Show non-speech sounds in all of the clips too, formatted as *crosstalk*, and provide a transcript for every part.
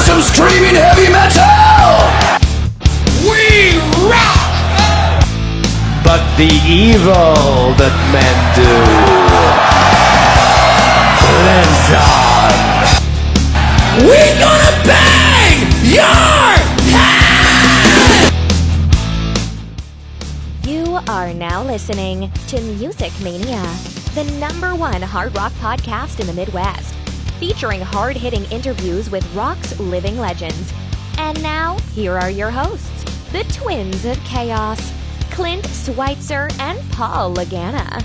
for some screaming heavy metal! We rock! But the evil that men do lives on. We gonna bang your head! You are now listening to Music Mania, the number one hard rock podcast in the Midwest, featuring hard hitting interviews with rock's living legends. And now, here are your hosts, the twins of chaos, Clint Schweitzer and Paul Lagana.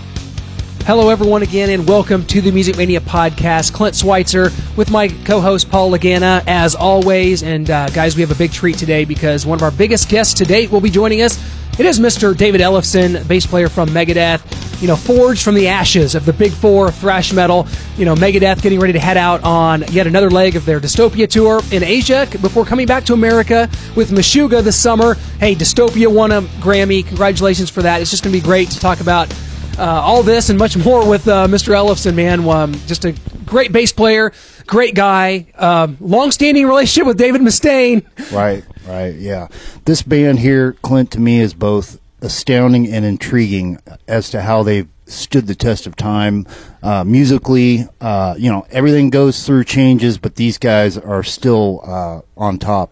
Hello, everyone, again, and welcome to the Music Mania podcast. Clint Schweitzer with my co host, Paul Lagana, as always. And, uh, guys, we have a big treat today because one of our biggest guests to date will be joining us. It is Mr. David Ellefson, bass player from Megadeth, you know, forged from the ashes of the big four thrash metal. You know, Megadeth getting ready to head out on yet another leg of their Dystopia tour in Asia before coming back to America with Meshuggah this summer. Hey, Dystopia won a Grammy. Congratulations for that. It's just going to be great to talk about uh, all this and much more with uh, Mr. Ellefson, man. Um, just a great bass player, great guy, um, long-standing relationship with David Mustaine. Right, right, yeah. This band here, Clint, to me is both astounding and intriguing as to how they've stood the test of time. Uh, musically, uh, you know, everything goes through changes, but these guys are still uh, on top.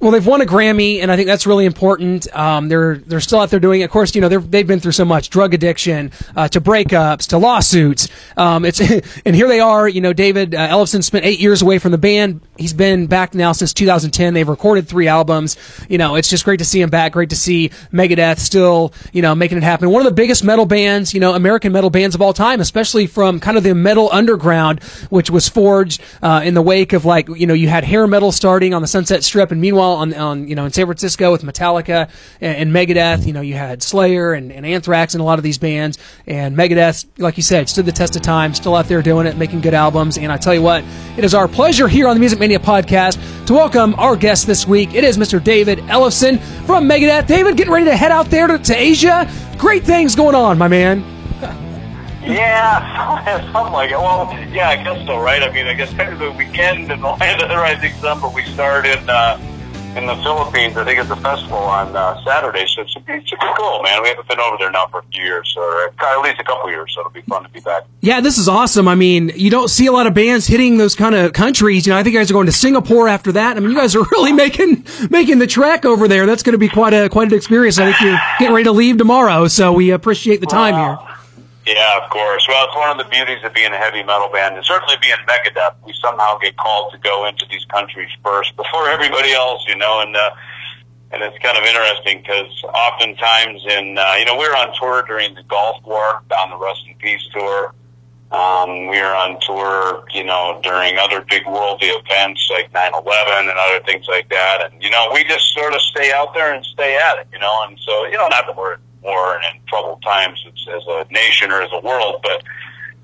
Well, they've won a Grammy, and I think that's really important. Um, they're they're still out there doing it. Of course, you know they've been through so much drug addiction, uh, to breakups, to lawsuits. Um, it's *laughs* and here they are. You know, David uh, Ellefson spent eight years away from the band. He's been back now since 2010. They've recorded three albums. You know, it's just great to see him back. Great to see Megadeth still, you know, making it happen. One of the biggest metal bands, you know, American metal bands of all time, especially from kind of the metal underground, which was forged uh, in the wake of like you know you had hair metal starting on the Sunset Strip, and meanwhile on, on you know in San Francisco with Metallica and, and Megadeth. You know you had Slayer and, and Anthrax and a lot of these bands. And Megadeth, like you said, stood the test of time. Still out there doing it, making good albums. And I tell you what, it is our pleasure here on the Music Mania podcast to welcome our guest this week. It is Mr. David Ellefson from Megadeth. David, getting ready to head out there to, to Asia. Great things going on, my man. *laughs* Yeah, *laughs* something like it. Well, yeah, I guess so, right? I mean, I guess the weekend in the land of the rising sun, but we start in uh, in the Philippines. I think it's a festival on uh, Saturday, so it should be, it should be cool, man. We haven't been over there now for a few years, or at least a couple years, so it'll be fun to be back. Yeah, this is awesome. I mean, you don't see a lot of bands hitting those kind of countries. You know, I think you guys are going to Singapore after that. I mean, you guys are *laughs* really making making the trek over there. That's going to be quite a quite an experience. I think you're getting ready to leave tomorrow, so we appreciate the time here. Yeah, of course. Well, it's one of the beauties of being a heavy metal band, and certainly being Megadeth. We somehow get called to go into these countries first before everybody else, you know, and uh, and it's kind of interesting because oftentimes in uh, you know we were on tour during the Gulf War, down the Rust in Peace tour. Um, we were on tour, you know, during other big worldly events like 9/11 and other things like that, and you know we just sort of stay out there and stay at it, you know, and so you know not that we're war and in troubled times as a nation or as a world. But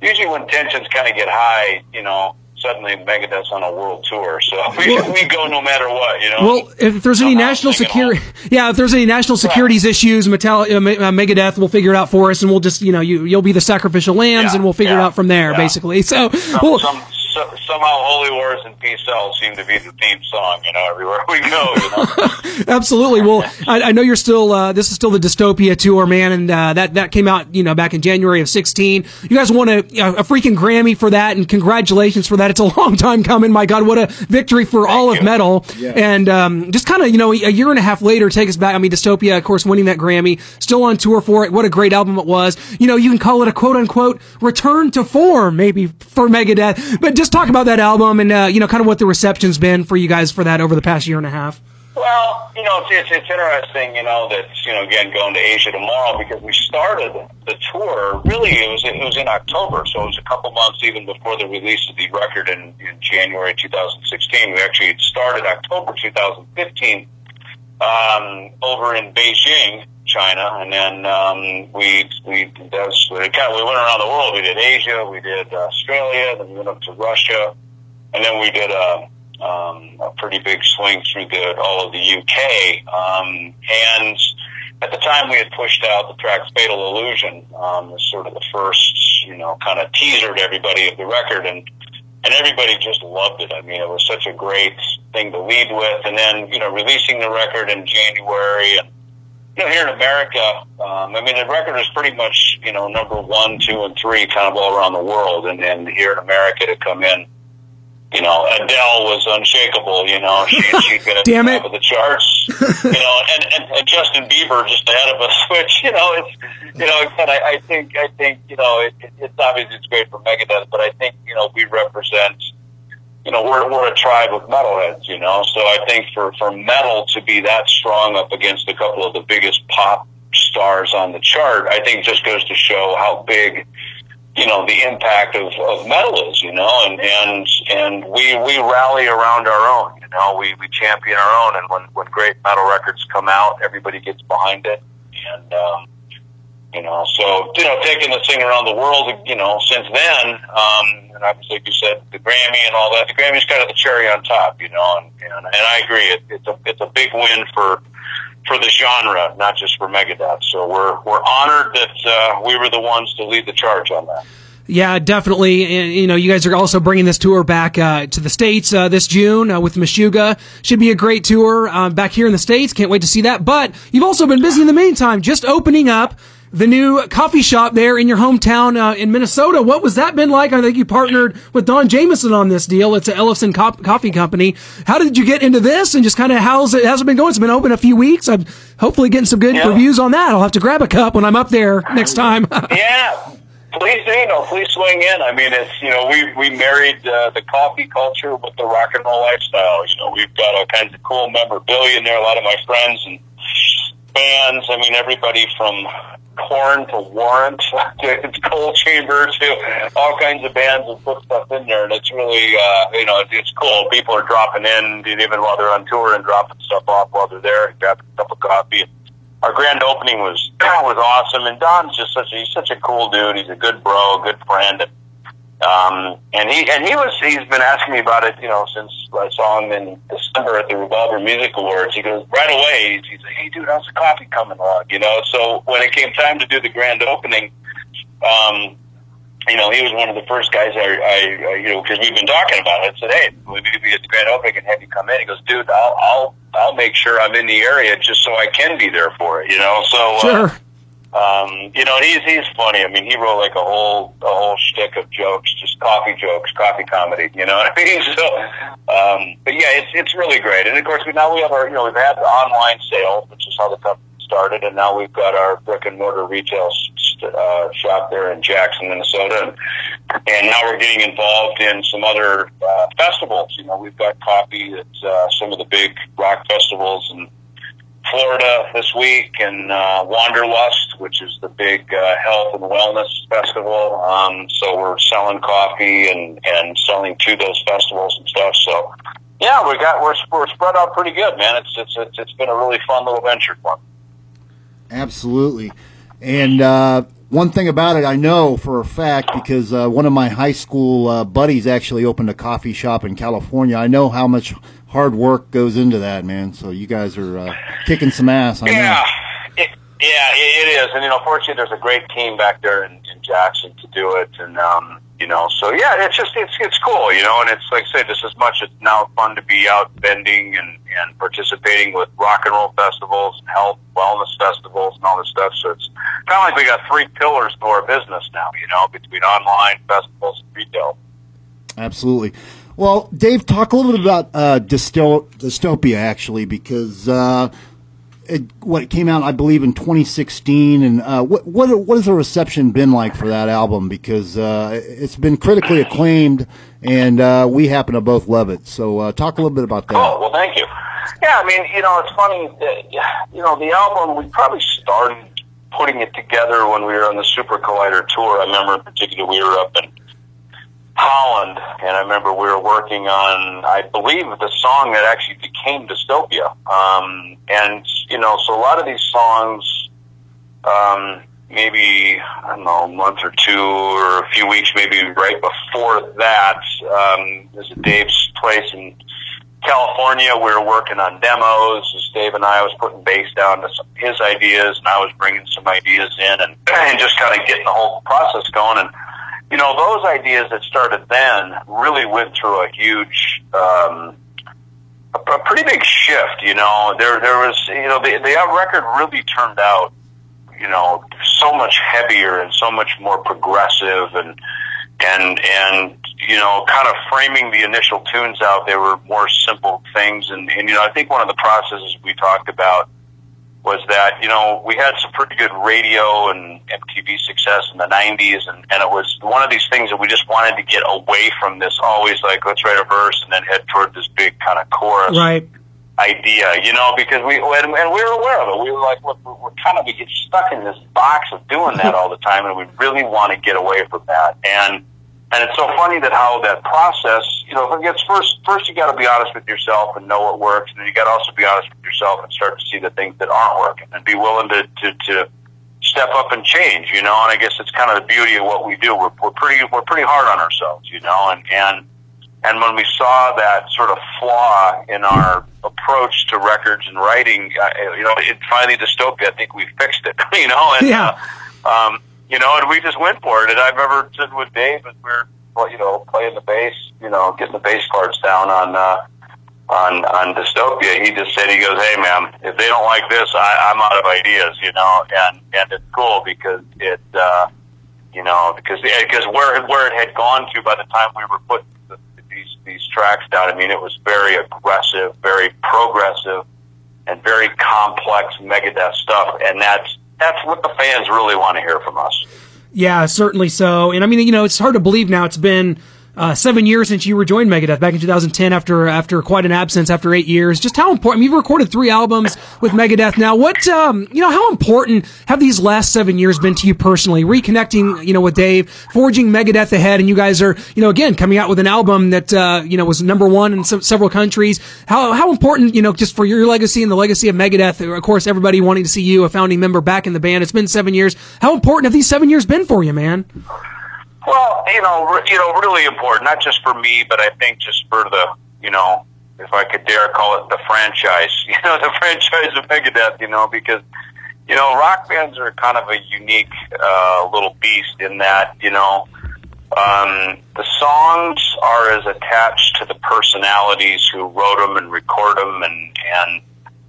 usually when tensions kind of get high, you know, suddenly Megadeth's on a world tour, so *laughs* we, Well- we go no matter what, you know. Well, if there's any Somehow national security, *laughs* yeah, if there's any national securities issues, Metal, uh, uh, Megadeth will figure it out for us, and we'll just, you know, you you'll be the sacrificial lambs, Yeah, and we'll figure it out from there, yeah. basically. *laughs* So, some, well, some, so, somehow Holy Wars and Peace Sells seem to be the theme song, you know, everywhere we go, you know. *laughs* Absolutely. Well, I, I know you're still. Uh, this is still the Dystopia tour, man, and uh, that that came out, you know, back in January of '16. You guys won a, a freaking Grammy for that, and congratulations for that. It's a *laughs* long time coming. My God, what a victory for all of you. metal! And um, just kind of, you know, a year and a half later, take us back. I mean, Dystopia, of course, winning that Grammy, still on tour for it. What a great album it was. You know, you can call it a quote unquote return to form, maybe for Megadeth. But just talk about that album and uh, you know, kind of what the reception's been for you guys for that over the past year and a half. Well, you know, it's, it's, it's interesting, you know, that, you know, again, going to Asia tomorrow because we started the tour, really, it was, it was in October, so it was a couple months even before the release of the record in, in January 2016. We actually started October 2015 um, over in Beijing, China, and then um, we we that's we kind of we went around the world. We did Asia, we did Australia, then we went up to Russia, and then we did a um, a pretty big swing through the all of the UK. Um, and at the time, we had pushed out the track "Fatal Illusion" um, as sort of the first, you know, kind of teaser to everybody of the record, and and everybody just loved it. I mean, it was such a great thing to lead with, and then you know, releasing the record in January, and you know, here in America, um, I mean, the record is pretty much you know number one, two, and three, kind of all around the world, and then here in America to come in you know, Adele was unshakable. You know, she *laughs* she'd been at Damn the it. top of the charts. you know, and, and and Justin Bieber just ahead of us. *laughs* Which you know, it's you know, again, I, I think I think you know, it, it, it's obviously it's great for Megadeth, but I think you know we represent. You know, we're we're a tribe of metalheads. You know, so I think for for metal to be that strong up against a couple of the biggest pop stars on the chart, I think just goes to show how big you know the impact of, of metal is, you know, and and and we we rally around our own, you know, we we champion our own, and when when great metal records come out, everybody gets behind it, and um, you know, so you know, taking this thing around the world, you know, since then, um, and obviously, like you said, the Grammy and all that, the Grammy's kind of the cherry on top, you know, and and, and I agree, it, it's a it's a big win for for the genre, not just for Megadeth. So we're we're honored that uh, we were the ones to lead the charge on that. Yeah, definitely. And, you know, you guys are also bringing this tour back uh, to the States uh, this June uh, with Meshuggah. Should be a great tour uh, back here in the States. Can't wait to see that. But you've also been busy in the meantime, just opening up the new coffee shop there in your hometown uh, in Minnesota. What was that been like? I think you partnered with Don Jamieson on this deal. It's an Ellefson Co- Coffee Company. How did you get into this? And just kind of how's it, how's it been going? It's been open a few weeks. I'm hopefully getting some good Yeah. reviews on that. I'll have to grab a cup when I'm up there next time. *laughs* yeah, please, you know, please swing in. I mean, it's you know, we we married uh, the coffee culture with the rock and roll lifestyle. You know, we've got all kinds of cool memorabilia in there. A lot of my friends and bands. I mean, everybody from Korn to Warrant *laughs* to Coal Chamber to all kinds of bands have put stuff in there, and it's really, uh, you know, it's, it's cool. People are dropping in even while they're on tour and dropping stuff off while they're there, grabbing a cup of coffee. Our grand opening was *clears throat* was awesome, and Don's just such a he's such a cool dude. He's a good bro, good friend. Um, and he and he was he's been asking me about it, you know, since I saw him in December at the Revolver Music Awards. He goes right away. He's, like, "Hey, dude, how's the coffee coming along?" You know. So when it came time to do the grand opening, um, you know, he was one of the first guys I, I, I you know, because we've been talking about it. I said, "Hey, maybe we get the grand opening and have you come in." He goes, "Dude, I'll I'll I'll make sure I'm in the area just so I can be there for it." You know. So uh, sure. Um, you know, he's he's funny. I mean, he wrote like a whole a whole shtick of jokes, just coffee jokes, coffee comedy. You know what I mean? *laughs* So, um, but yeah, it's it's really great. And of course, we now we have our you know we've had the online sale, which is how the company started, and now we've got our brick and mortar retail uh, shop there in Jackson, Minnesota, and, and now we're getting involved in some other uh, festivals. You know, we've got coffee at uh, some of the big rock festivals and. Florida this week and uh, Wanderlust, which is the big uh, health and wellness festival. Um, so we're selling coffee and, and selling to those festivals and stuff. So yeah, we got we're we're spread out pretty good, man. It's it's it's, it's been a really fun little venture for me. Absolutely. And uh, one thing about it, I know for a fact because uh, one of my high school uh, buddies actually opened a coffee shop in California. I know how much hard work goes into that, man. So you guys are uh, kicking some ass. I Yeah, it, yeah, it, is, and you know, fortunately, there's a great team back there in, in Jackson to do it, and um, you know, so yeah, it's just it's it's cool, you know, and it's like I say, just as much it's now fun to be out bending and and participating with rock and roll festivals, and health wellness festivals, and all this stuff. So it's kind of like we got three pillars to our business now, you know, between online festivals and retail. Absolutely. Well, Dave, talk a little bit about uh, Distil- Dystopia, actually, because uh, it, what it came out, I believe, in 2016, and uh, what what what has the reception been like for that album? Because uh, it's been critically acclaimed, and uh, we happen to both love it. So, uh, talk a little bit about that. Oh, well, thank you. Yeah, I mean, you know, it's funny. That, you know, the album we probably started putting it together when we were on the Super Collider tour. I remember in particular we were up in Holland, and I remember we were working on, I believe, the song that actually became Dystopia. Um, and you know, so a lot of these songs, um, maybe I don't know, a month or two or a few weeks, maybe right before that, um, a Dave's place in California. We were working on demos. As Dave and I was putting bass down to some, his ideas, and I was bringing some ideas in, and *clears throat* and just kind of getting the whole process going. And you know, those ideas that started then really went through a huge, um, a, a pretty big shift. You know, there there was, you know, the the record really turned out, you know, so much heavier and so much more progressive and and and you know, kind of framing the initial tunes out. They were more simple things, and and you know, I think one of the processes we talked about was that you know we had some pretty good radio and MTV success in the '90s, and and it was one of these things that we just wanted to get away from this always like let's write a verse and then head toward this big kind of chorus Right. idea, you know, because we and, and we were aware of it. We were like, look, we're, we're kind of we get stuck in this box of doing that *laughs* all the time, and we really want to get away from that. And and it's so funny that how that process, you know, gets first first you got to be honest with yourself and know what works, and then you got to also be honest with yourself and start to see the things that aren't working, and be willing to to, to step up and change, you know. And I guess it's kind of the beauty of what we do. We're we're pretty we're pretty hard on ourselves, you know, and and and when we saw that sort of flaw in our approach to records and writing, uh, you know, it finally dystopia. I think we fixed it, *laughs* you know, and Yeah. uh, um, you know, and we just went for it. And I remember sitting with Dave as we we're you know playing the bass, you know, getting the bass parts down on uh, on on dystopia. He just said, he goes, "Hey, man, if they don't like this, I, I'm out of ideas," you know, and and it's cool because it. Uh, you know, because because where where it had gone to by the time we were putting the, these these tracks down, I mean, it was very aggressive, very progressive, and very complex Megadeth stuff, and that's that's what the fans really want to hear from us. Yeah, certainly so. And I mean, you know, it's hard to believe now. It's been uh, seven years since you rejoined Megadeth back in 2010 after after quite an absence after eight years. Just how important? I mean, you've recorded three albums with Megadeth now. What um, you know? How important have these last seven years been to you personally? Reconnecting, you know, with Dave, forging Megadeth ahead, and you guys are, you know, again coming out with an album that uh, you know was number one in several countries. How how important, you know, just for your legacy and the legacy of Megadeth? Of course, everybody wanting to see you, a founding member, back in the band. It's been seven years. How important have these seven years been for you, man? Well, you know, re- you know, really important, not just for me, but I think just for the, you know, if I could dare call it the franchise, *laughs* you know, the franchise of Megadeth, you know, because, you know, rock bands are kind of a unique uh, little beast in that, you know, um, the songs are as attached to the personalities who wrote them and record them, and and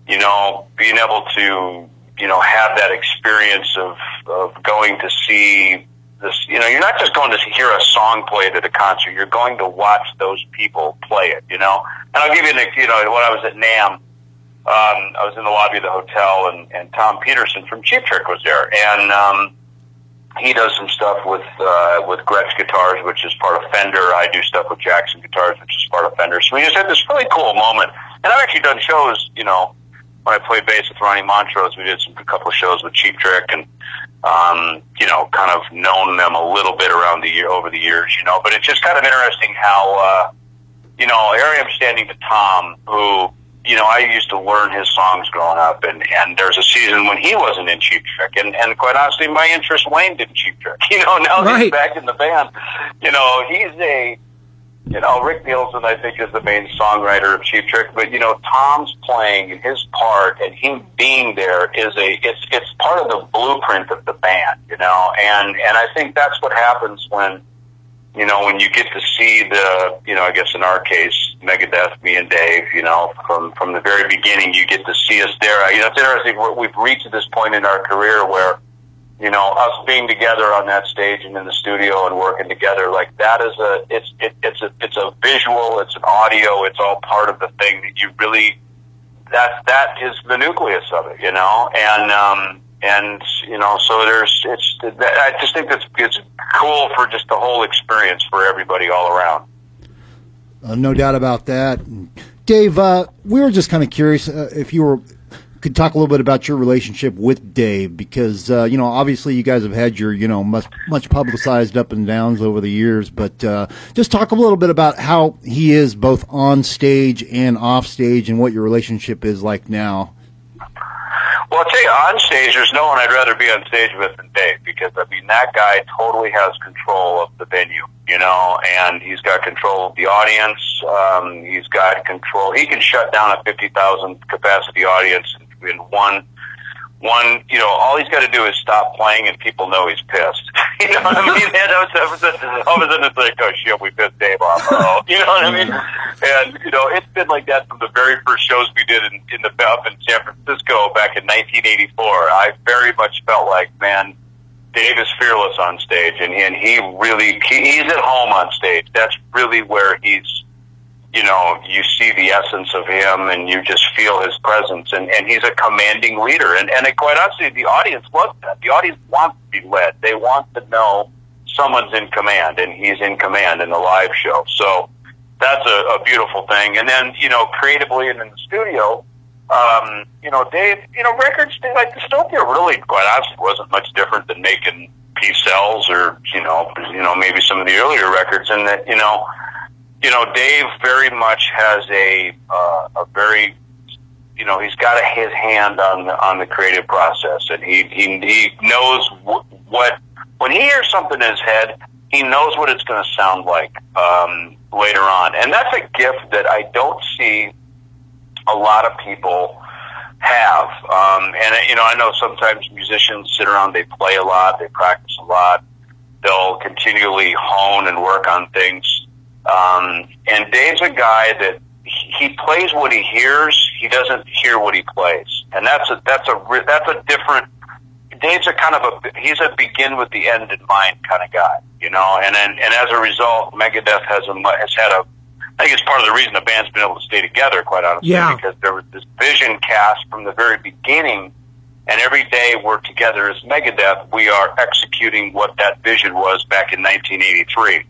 you know, being able to you know have that experience of of going to see this. You know, you're not just going to hear a song played at a concert. You're going to watch those people play it. You know, and I'll give you an you know when I was at NAMM. Um, I was in the lobby of the hotel, and, and Tom Petersson from Cheap Trick was there, and um, he does some stuff with uh, with Gretsch guitars, which is part of Fender. I do stuff with Jackson guitars, which is part of Fender. So we just had this really cool moment. And I've actually done shows, you know, when I played bass with Ronnie Montrose, we did some a couple of shows with Cheap Trick, and um, you know, kind of known them a little bit around the year over the years, you know. But it's just kind of interesting how, uh, you know, here I'm standing to Tom, who you know, I used to learn his songs growing up, and and there's a season when he wasn't in Cheap Trick, and and quite honestly, my interest waned in Cheap Trick. *laughs* You know, now Right. he's back in the band. You know, he's a, you know, Rick Nielsen, I think, is the main songwriter of Cheap Trick, but you know, Tom's playing and his part, and him being there is a, it's it's part of the blueprint of the band. You know, and and I think that's what happens when you know, when you get to see the, you know, I guess in our case, Megadeth, me and Dave, you know, from from the very beginning, you get to see us there. You know, it's interesting. We've reached this point in our career where, you know, us being together on that stage and in the studio and working together, like that is a, it's it, it's a it's a visual, it's an audio, it's all part of the thing that you really, that that is the nucleus of it, you know, and um, and you know, so there's it's. I just think it's it's cool for just the whole experience for everybody all around. Uh, no doubt about that. Dave, uh, we were just kind of curious uh, if you were could talk a little bit about your relationship with Dave because uh, you know obviously you guys have had your you know much much publicized up and downs over the years, but uh, just talk a little bit about how he is both on stage and off stage and what your relationship is like now. Well, I'll tell you, on stage, there's no one I'd rather be on stage with than Dave because, I mean, that guy totally has control of the venue, you know, and he's got control of the audience. Um, he's got control. He can shut down a 50,000 capacity audience in one one, you know, all he's got to do is stop playing and people know he's pissed. *laughs* you know what I mean? And all of a sudden, it's like, oh shit, we pissed Dave off. Oh, *laughs* you know what I mean? And, you know, it's been like that from the very first shows we did in, in the, up in San Francisco back in 1984. I very much felt like, man, Dave is fearless on stage and, and he really, he, he's at home on stage. That's really where he's, you know, you see the essence of him and you just feel his presence. And, and he's a commanding leader. And, and quite honestly, the audience loves that. The audience wants to be led. They want to know someone's in command and he's in command in the live show. So that's a, a beautiful thing. And then, you know, creatively and in the studio, um, you know, Dave, you know, records, like Dystopia really, quite honestly, wasn't much different than making Peace Sells or, you know, you know, maybe some of the earlier records. And that, you know, you know, Dave very much has a uh, a very you know he's got a, his hand on the, on the creative process, and he he, he knows w- what when he hears something in his head, he knows what it's going to sound like um, later on, and that's a gift that I don't see a lot of people have. Um, and you know, I know sometimes musicians sit around, they play a lot, they practice a lot, they'll continually hone and work on things um, and Dave's a guy that he plays what he hears. He doesn't hear what he plays, and that's a that's a that's a different. Dave's a kind of a he's a begin with the end in mind kind of guy, you know. And then and as a result, Megadeth has a has had a. I think it's part of the reason the band's been able to stay together, quite honestly, Yeah. because there was this vision cast from the very beginning, and every day we're together as Megadeth. We are executing what that vision was back in 1983.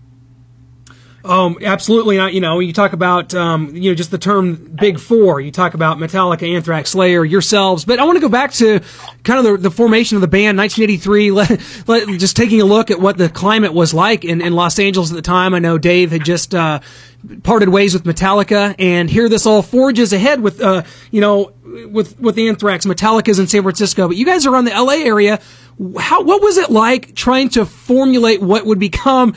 Um, absolutely. Uh, You know, you talk about, um, you know, just the term Big Four. You talk about Metallica, Anthrax, Slayer, yourselves. But I want to go back to kind of the, the formation of the band, 1983. *laughs* Let, let, just taking a look at what the climate was like in, in Los Angeles at the time. I know Dave had just uh, parted ways with Metallica, and here this all forges ahead with, uh, you know, with with Anthrax. Metallica's in San Francisco, but you guys are on the LA area. How what was it like trying to formulate what would become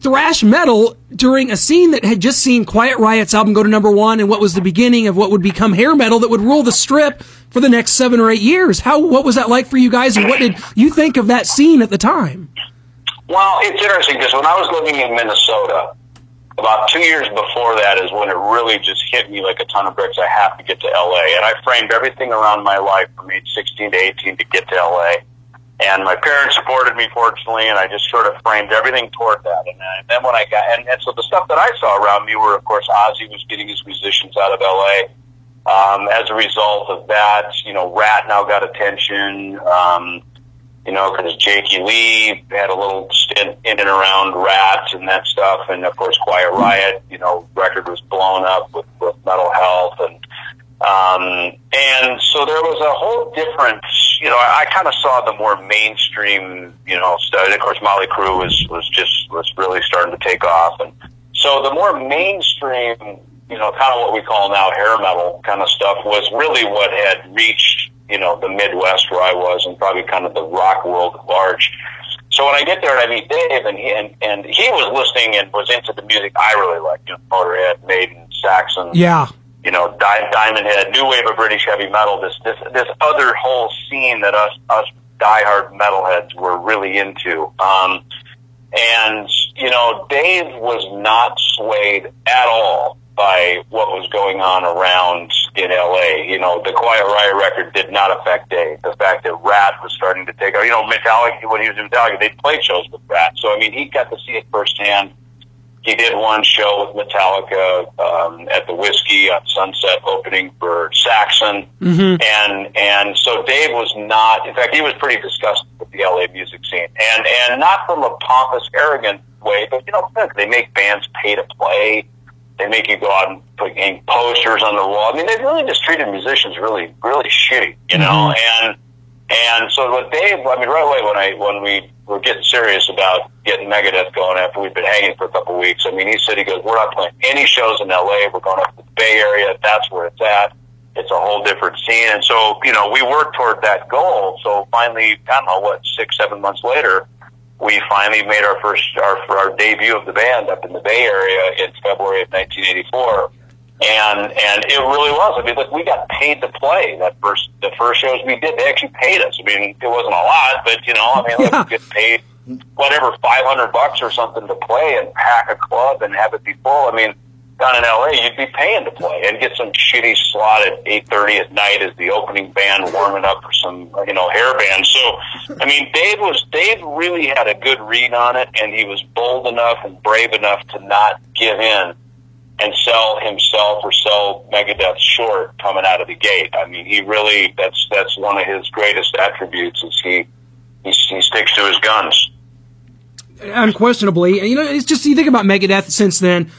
thrash metal during a scene that had just seen Quiet Riot's album go to number one and what was the beginning of what would become hair metal that would rule the strip for the next seven or eight years. How what was that like for you guys and what did you think of that scene at the time? Well, it's interesting because when I was living in Minnesota, about two years before that is when it really just hit me like a ton of bricks. I have to get to LA. And I framed everything around my life from age 16 to 18 to get to LA. And my parents supported me, fortunately, and I just sort of framed everything toward that. And and then when I got, and, and so the stuff that I saw around me were, of course, Ozzy was getting his musicians out of LA. Um, as a result of that, you know, Ratt now got attention. Um, you know, because Jakey Lee had a little stint in and around Ratt's and that stuff, and of course Quiet Riot. You know, record was blown up with, with Metal Health, and um, and so there was a whole different. You know, I, I kind of saw the more mainstream, you know, stuff. And of course, Motley Crue was was just was really starting to take off, and so the more mainstream, you know, kind of what we call now hair metal kind of stuff was really what had reached, you know, the Midwest where I was, and probably kind of the rock world at large. So when I get there and I meet Dave, and he and, and he was listening and was into the music I really liked, you know, Motorhead, Maiden, Saxon, Yeah. You know, Di- Diamond Head, new wave of British heavy metal, this this this other whole scene that us us diehard metalheads were really into. Um, and you know, Dave was not swayed at all by what was going on around in LA. You know, the Quiet Riot record did not affect Dave. The fact that Ratt was starting to take, you know, Metallica when he was in Metallica, they played shows with Ratt. So I mean, he got to see it firsthand. He did one show with Metallica um, at the Whisky on Sunset, opening for Saxon, and and so Dave was not. In fact, he was pretty disgusted with the LA music scene, and and not from a pompous, arrogant way, but you know, they make bands pay to play. They make you go out and put hang posters on the wall. I mean, they really just treated musicians really, really shitty, you know. And and so what Dave, I mean, right away when I when we were getting serious about getting Megadeth going after we'd been hanging for a couple of weeks, I mean, he said he goes, we're not playing any shows in LA. We're going up to the Bay Area. That's where it's at. It's a whole different scene. And so, you know, we worked toward that goal. So finally, I don't know what, six, seven months later, we finally made our first, our, our debut of the band up in the Bay Area in February of 1984. And and it really was. I mean, look, we got paid to play that first the first shows we did. They actually paid us. I mean, it wasn't a lot, but you know, I mean, Yeah. we get paid whatever five hundred bucks or something to play and pack a club and have it be full. I mean, down in L.A., you'd be paying to play and get some shitty slot at eight thirty at night as the opening band warming up for some you know hair band. So, I mean, Dave was Dave really had a good read on it, and he was bold enough and brave enough to not give in and sell himself or sell Megadeth short coming out of the gate. I mean, he really that's that's one of his greatest attributes is he he, he sticks to his guns. unquestionably. You know, it's just you think about Megadeth since then,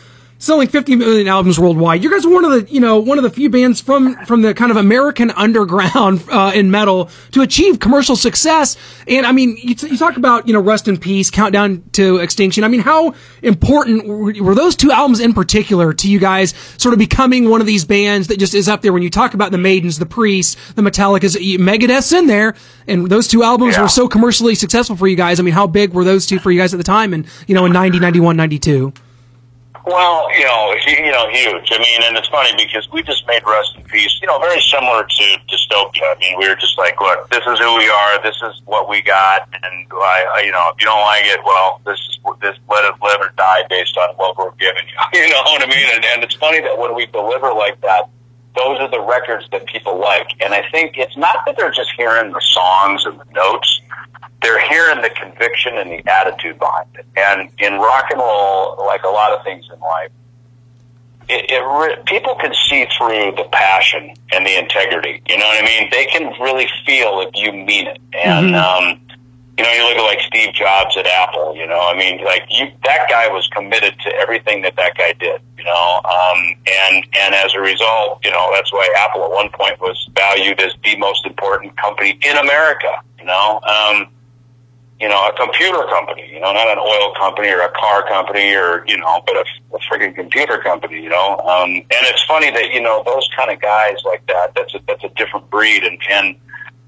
selling 50 million albums worldwide. You guys are one of the, you know, one of the few bands from from the kind of American underground uh, in metal to achieve commercial success. And I mean, you, t- you talk about, you know, Rust in Peace, Countdown to Extinction. I mean, how important were, were those two albums in particular to you guys, sort of becoming one of these bands that just is up there when you talk about the Maidens, the Priests, the Metallicas, Megadeth's in there, and those two albums Yeah. were so commercially successful for you guys. I mean, how big were those two for you guys at the time? And you know, in 90, 91, 92. Well, you know, hu- you know, huge. I mean, and it's funny because we just made Rust in Peace, you know, very similar to Dystopia. I mean, we were just like, look, this is who we are, this is what we got, and I, I you know, if you don't like it, well, this is this let it live or die based on what we're giving you. *laughs* You know what I mean? And, and it's funny that when we deliver like that, those are the records that people like. And I think it's not that they're just hearing the songs and the notes they're hearing the conviction and the attitude behind it. And in rock and roll, like a lot of things in life, it, it people can see through the passion and the integrity. You know what I mean? They can really feel if you mean it. And um, you know, you look at like Steve Jobs at Apple. You know, I mean, like you, that guy was committed to everything that that guy did. You know, um, and and as a result, you know, that's why Apple at one point was valued as the most important company in America. You know. Um, you know, a computer company, you know, not an oil company or a car company or, you know, but a, a friggin' computer company, you know. Um, and it's funny that, you know, those kind of guys like that, that's a, that's a different breed. And, and,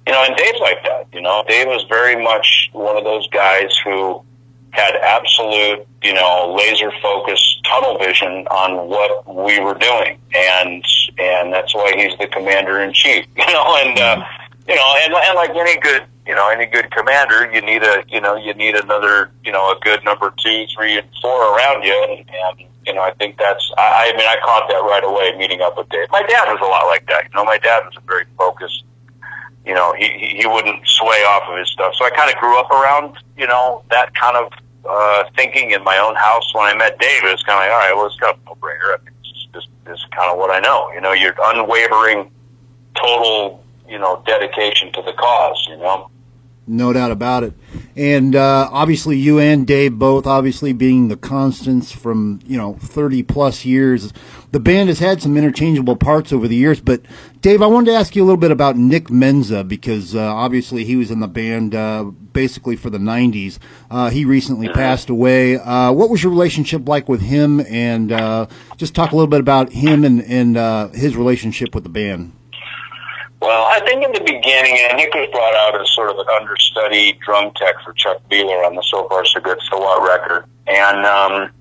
you know, and Dave's like that, you know, Dave was very much one of those guys who had absolute, you know, laser focused tunnel vision on what we were doing. And, and that's why he's the commander in chief, *laughs* you know, and, uh, you know, and, and like any good, you know, any good commander, you need a, you know, you need another, you know, a good number two, three, and four around you. And, and you know, I think that's, I, I mean, I caught that right away meeting up with Dave. My dad was a lot like that. You know, my dad was a very focused, you know, he, he wouldn't sway off of his stuff. So I kind of grew up around, you know, that kind of, uh, thinking in my own house. When I met Dave, it was kind of like, all right, well, it's kind of. I think this is, this, this is kind of what I know. You know, you're unwavering, total, you know, dedication to the cause, you know? No doubt about it. And uh, obviously, you and Dave both, obviously being the constants from you know thirty plus years. The band has had some interchangeable parts over the years, but Dave, I wanted to ask you a little bit about Nick Menza because uh, obviously he was in the band uh, basically for the '90s. Uh, he recently passed away. Uh, what was your relationship like with him? And uh, just talk a little bit about him and and uh, his relationship with the band. Well, I think in the beginning, and Nick was brought out as sort of an understudy drum tech for Chuck Behler on the So Far So Good So What record. And, um,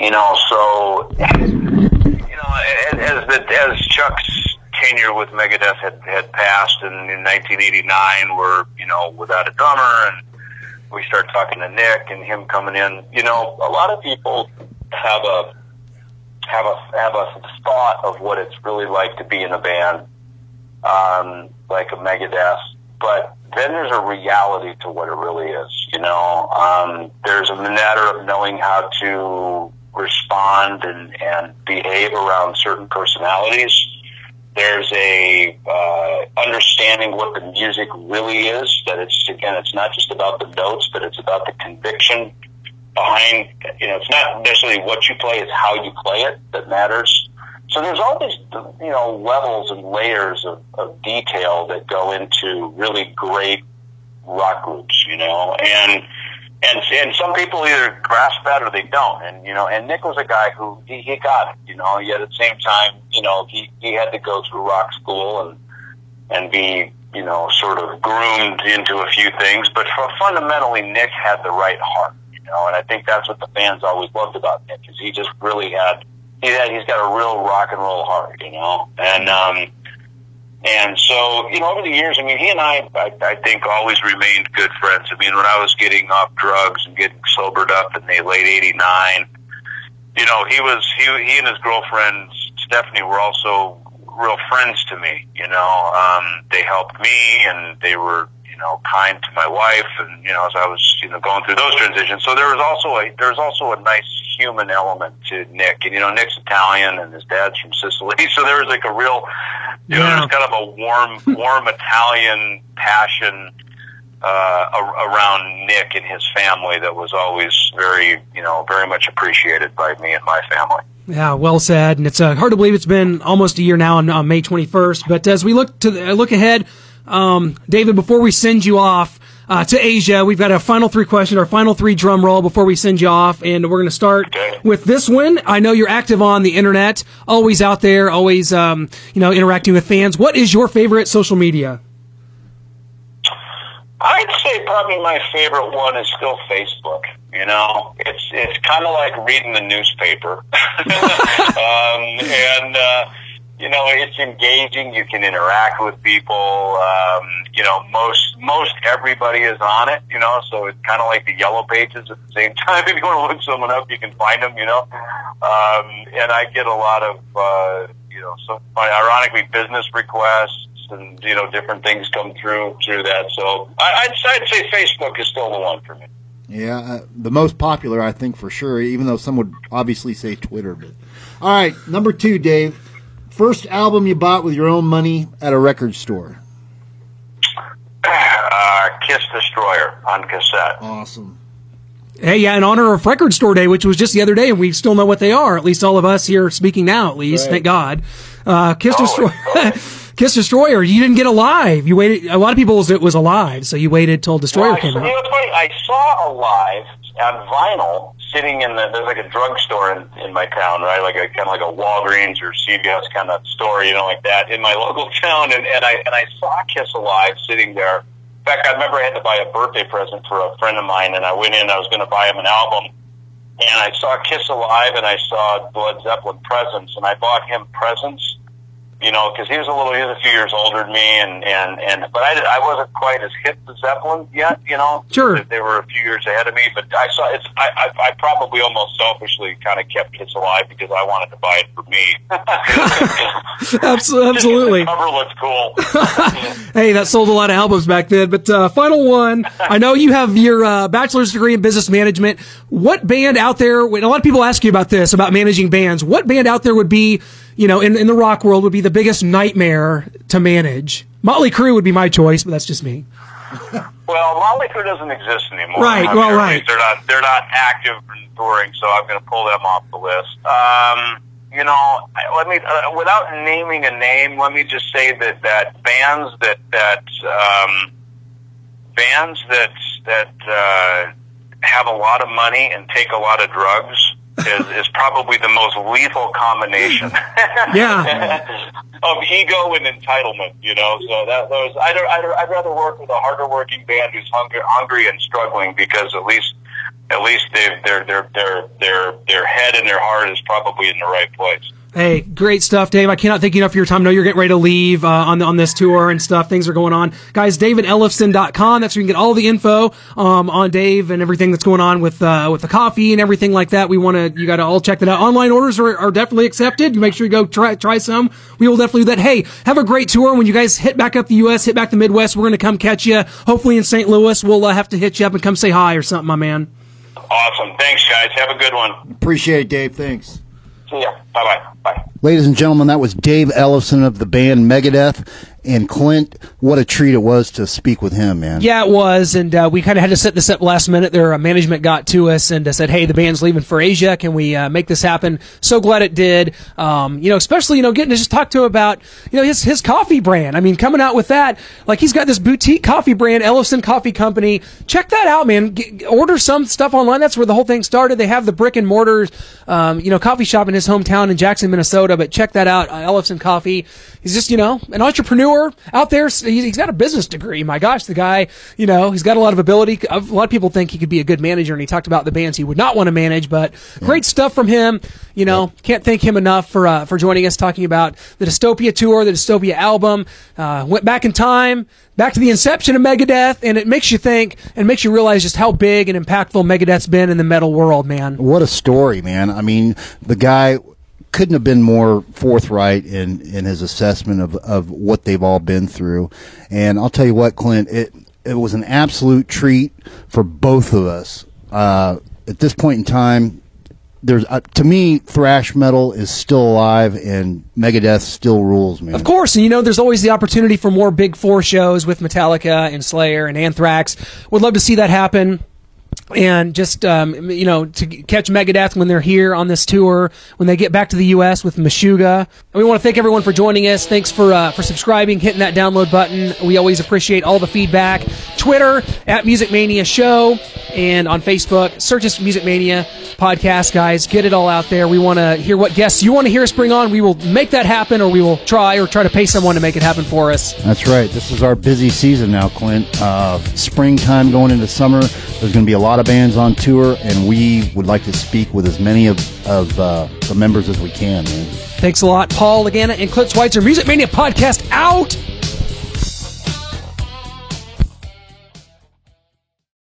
you know, so, you know, as, as, Chuck's tenure with Megadeth had, had passed in, in 1989, we're, you know, without a drummer, and we start talking to Nick and him coming in. You know, a lot of people have a, have a, have a thought of what it's really like to be in a band um, like a Megadeth. But then there's a reality to what it really is. You know, um, there's a matter of knowing how to respond and, and behave around certain personalities. There's a uh, understanding what the music really is. That it's again, it's not just about the notes, but it's about the conviction behind. You know, it's not necessarily what you play; it's how you play it that matters. So there's all these, you know, levels and layers of, of detail that go into really great rock groups, you know, and and and some people either grasp that or they don't, and you know, and Nick was a guy who he, he got it, you know, yet at the same time, you know, he he had to go through rock school and and be, you know, sort of groomed into a few things, but for, fundamentally, Nick had the right heart, you know, and I think that's what the fans always loved about Nick is he just really had he he's got a real rock and roll heart, you know, and um, and so you know over the years, I mean, he and I, I, I think, always remained good friends. I mean, when I was getting off drugs and getting sobered up in the late '89, you know, he was he he and his girlfriend Stephanie were also real friends to me. You know, um, they helped me and they were you know kind to my wife, and you know as I was you know going through those transitions. So there was also a there was also a nice human element to Nick, and you know Nick's Italian and his dad's from Sicily, *laughs* so there was like a real you know Yeah. there's kind of a warm *laughs* warm Italian passion uh, ar- around Nick and his family that was always very, you know, very much appreciated by me and my family. Yeah, well said. And it's uh, hard to believe it's been almost a year now on, on May 21st. But as we look to the, look ahead, um, David, before we send you off uh, to Asia, we've got a final three questions, our final three drum roll before we send you off, and we're going to start Okay. with this one. I know you're active on the internet, always out there, always um, you know interacting with fans. What is your favorite social media? I'd say probably my favorite one is still Facebook. You know, it's it's kind of like reading the newspaper, *laughs* um, and uh, you know it's engaging. You can interact with people. Um, you know, most most everybody is on it. You know, so it's kind of like the yellow pages at the same *laughs* time. If you want to look someone up, you can find them. You know, um, and I get a lot of uh, you know, so ironically business requests and you know different things come through through that. So I, I'd, I'd say Facebook is still the one for me. Yeah, uh, the most popular, I think, for sure. Even though some would obviously say Twitter. But all right, number two, Dave. First album you bought with your own money at a record store. Uh, Kiss Destroyer on cassette. Awesome. Hey, yeah, in honor of Record Store Day, which was just the other day, and we still know what they are. At least all of us here speaking now, at least, Right. thank God. Uh, Kiss Oh, Destroyer, *laughs* Kiss Destroyer. You didn't get alive. You waited. A lot of people was it was alive, so you waited till Destroyer Well, I, came you know, out. it's funny. I saw Alive on vinyl sitting in the. There's like a drugstore in, in my town, right? Like a kind of like a Walgreens or CVS kind of store, you know, like that in my *laughs* local town. And, and I and I saw Kiss Alive sitting there. In fact, I remember I had to buy a birthday present for a friend of mine, and I went in. I was going to buy him an album, and I saw Kiss Alive, and I saw Led Zeppelin Presence, and I bought him Presence you know, because he was a little, he was a few years older than me, and and and but I I wasn't quite as hip to Zeppelin yet, you know. Sure. They, were a few years ahead of me, but I saw it's. I I, I probably almost selfishly kind of kept Kiss alive because I wanted to buy it for me. *laughs* Absolutely, absolutely. cover looks cool. *laughs* Hey, that sold a lot of albums back then. But uh, final one. I know you have your uh, bachelor's degree in business management. What band out there? When a lot of people ask you about this, about managing bands. What band out there would be, you know, in, in the rock world, would be the biggest nightmare to manage? Motley Crue would be my choice, but that's just me. Well, Motley Crue doesn't exist anymore. Right, I mean, well, right. They're not. They're not active and touring, so I'm going to pull them off the list. Um, you know, let me uh, without naming a name, let me just say that that bands that that um, bands that that uh, have a lot of money and take a lot of drugs is, is probably the most lethal combination. *laughs* Yeah. *laughs* of ego and entitlement, you know. So that those I'd, I'd, I'd rather work with a harder working band who's hungry, hungry and struggling because at least at least they their their their their their head and their heart is probably in the right place. Hey, great stuff, Dave. I cannot thank you enough for your time. I know you're getting ready to leave uh, on on this tour and stuff. Things are going on. Guys, davidellefson.com. That's where you can get all the info um, on Dave and everything that's going on with uh, with the coffee and everything like that. We want to, you got to all check that out. Online orders are, are definitely accepted. You make sure you go try try some. We will definitely do that. Hey, have a great tour. When you guys hit back up the U.S., hit back the Midwest, we're going to come catch you. Hopefully in St. Louis. We'll uh, have to hit you up and come say hi or something, my man. Awesome. Thanks, guys. Have a good one. Appreciate it, Dave. Thanks. 谢谢拜拜拜。Ladies and gentlemen, that was Dave Ellefson of the band Megadeth. And Clint, what a treat it was to speak with him, man. Yeah, it was, and uh, we kind of had to set this up last minute. Their uh, management got to us and uh, said, "Hey, the band's leaving for Asia. Can we uh, make this happen?" So glad it did. Um, you know, especially you know getting to just talk to him about you know his his coffee brand. I mean, coming out with that, like he's got this boutique coffee brand, Ellefson Coffee Company. Check that out, man. G- order some stuff online. That's where the whole thing started. They have the brick and mortar, um, you know, coffee shop in his hometown in Jackson, Minnesota. But check that out, uh, Ellefson Coffee. He's just you know an entrepreneur out there. He's he's got a business degree. My gosh, the guy, you know, he's got a lot of ability. A lot of people think he could be a good manager, and he talked about the bands he would not want to manage. But great stuff from him. You know, can't thank him enough for uh, for joining us, talking about the Dystopia tour, the Dystopia album. Uh, went back in time, back to the inception of Megadeth, and it makes you think and makes you realize just how big and impactful Megadeth's been in the metal world, man. What a story, man. I mean, the guy couldn't have been more forthright in, in his assessment of, of what they've all been through. And I'll tell you what, Clint, it, it was an absolute treat for both of us. Uh, at this point in time, there's uh, to me, thrash metal is still alive, and Megadeth still rules, man. Of course, and you know, there's always the opportunity for more big four shows with Metallica and Slayer and Anthrax. Would love to see that happen. And just um, you know, to catch Megadeth when they're here on this tour, when they get back to the U.S. with Meshuggah. And we want to thank everyone for joining us. Thanks for uh, for subscribing, hitting that download button. We always appreciate all the feedback. Twitter at Music Mania Show and on Facebook, search us Music Mania Podcast, guys. Get it all out there. We want to hear what guests you want to hear us bring on. We will make that happen, or we will try or try to pay someone to make it happen for us. That's right. This is our busy season now, Clint. Uh, springtime going into summer. There's going to be a lot of bands on tour, and we would like to speak with as many of, of uh, the members as we can, man. Thanks a lot, Paul Lagana and Clint Schweitzer. Music Mania Podcast out.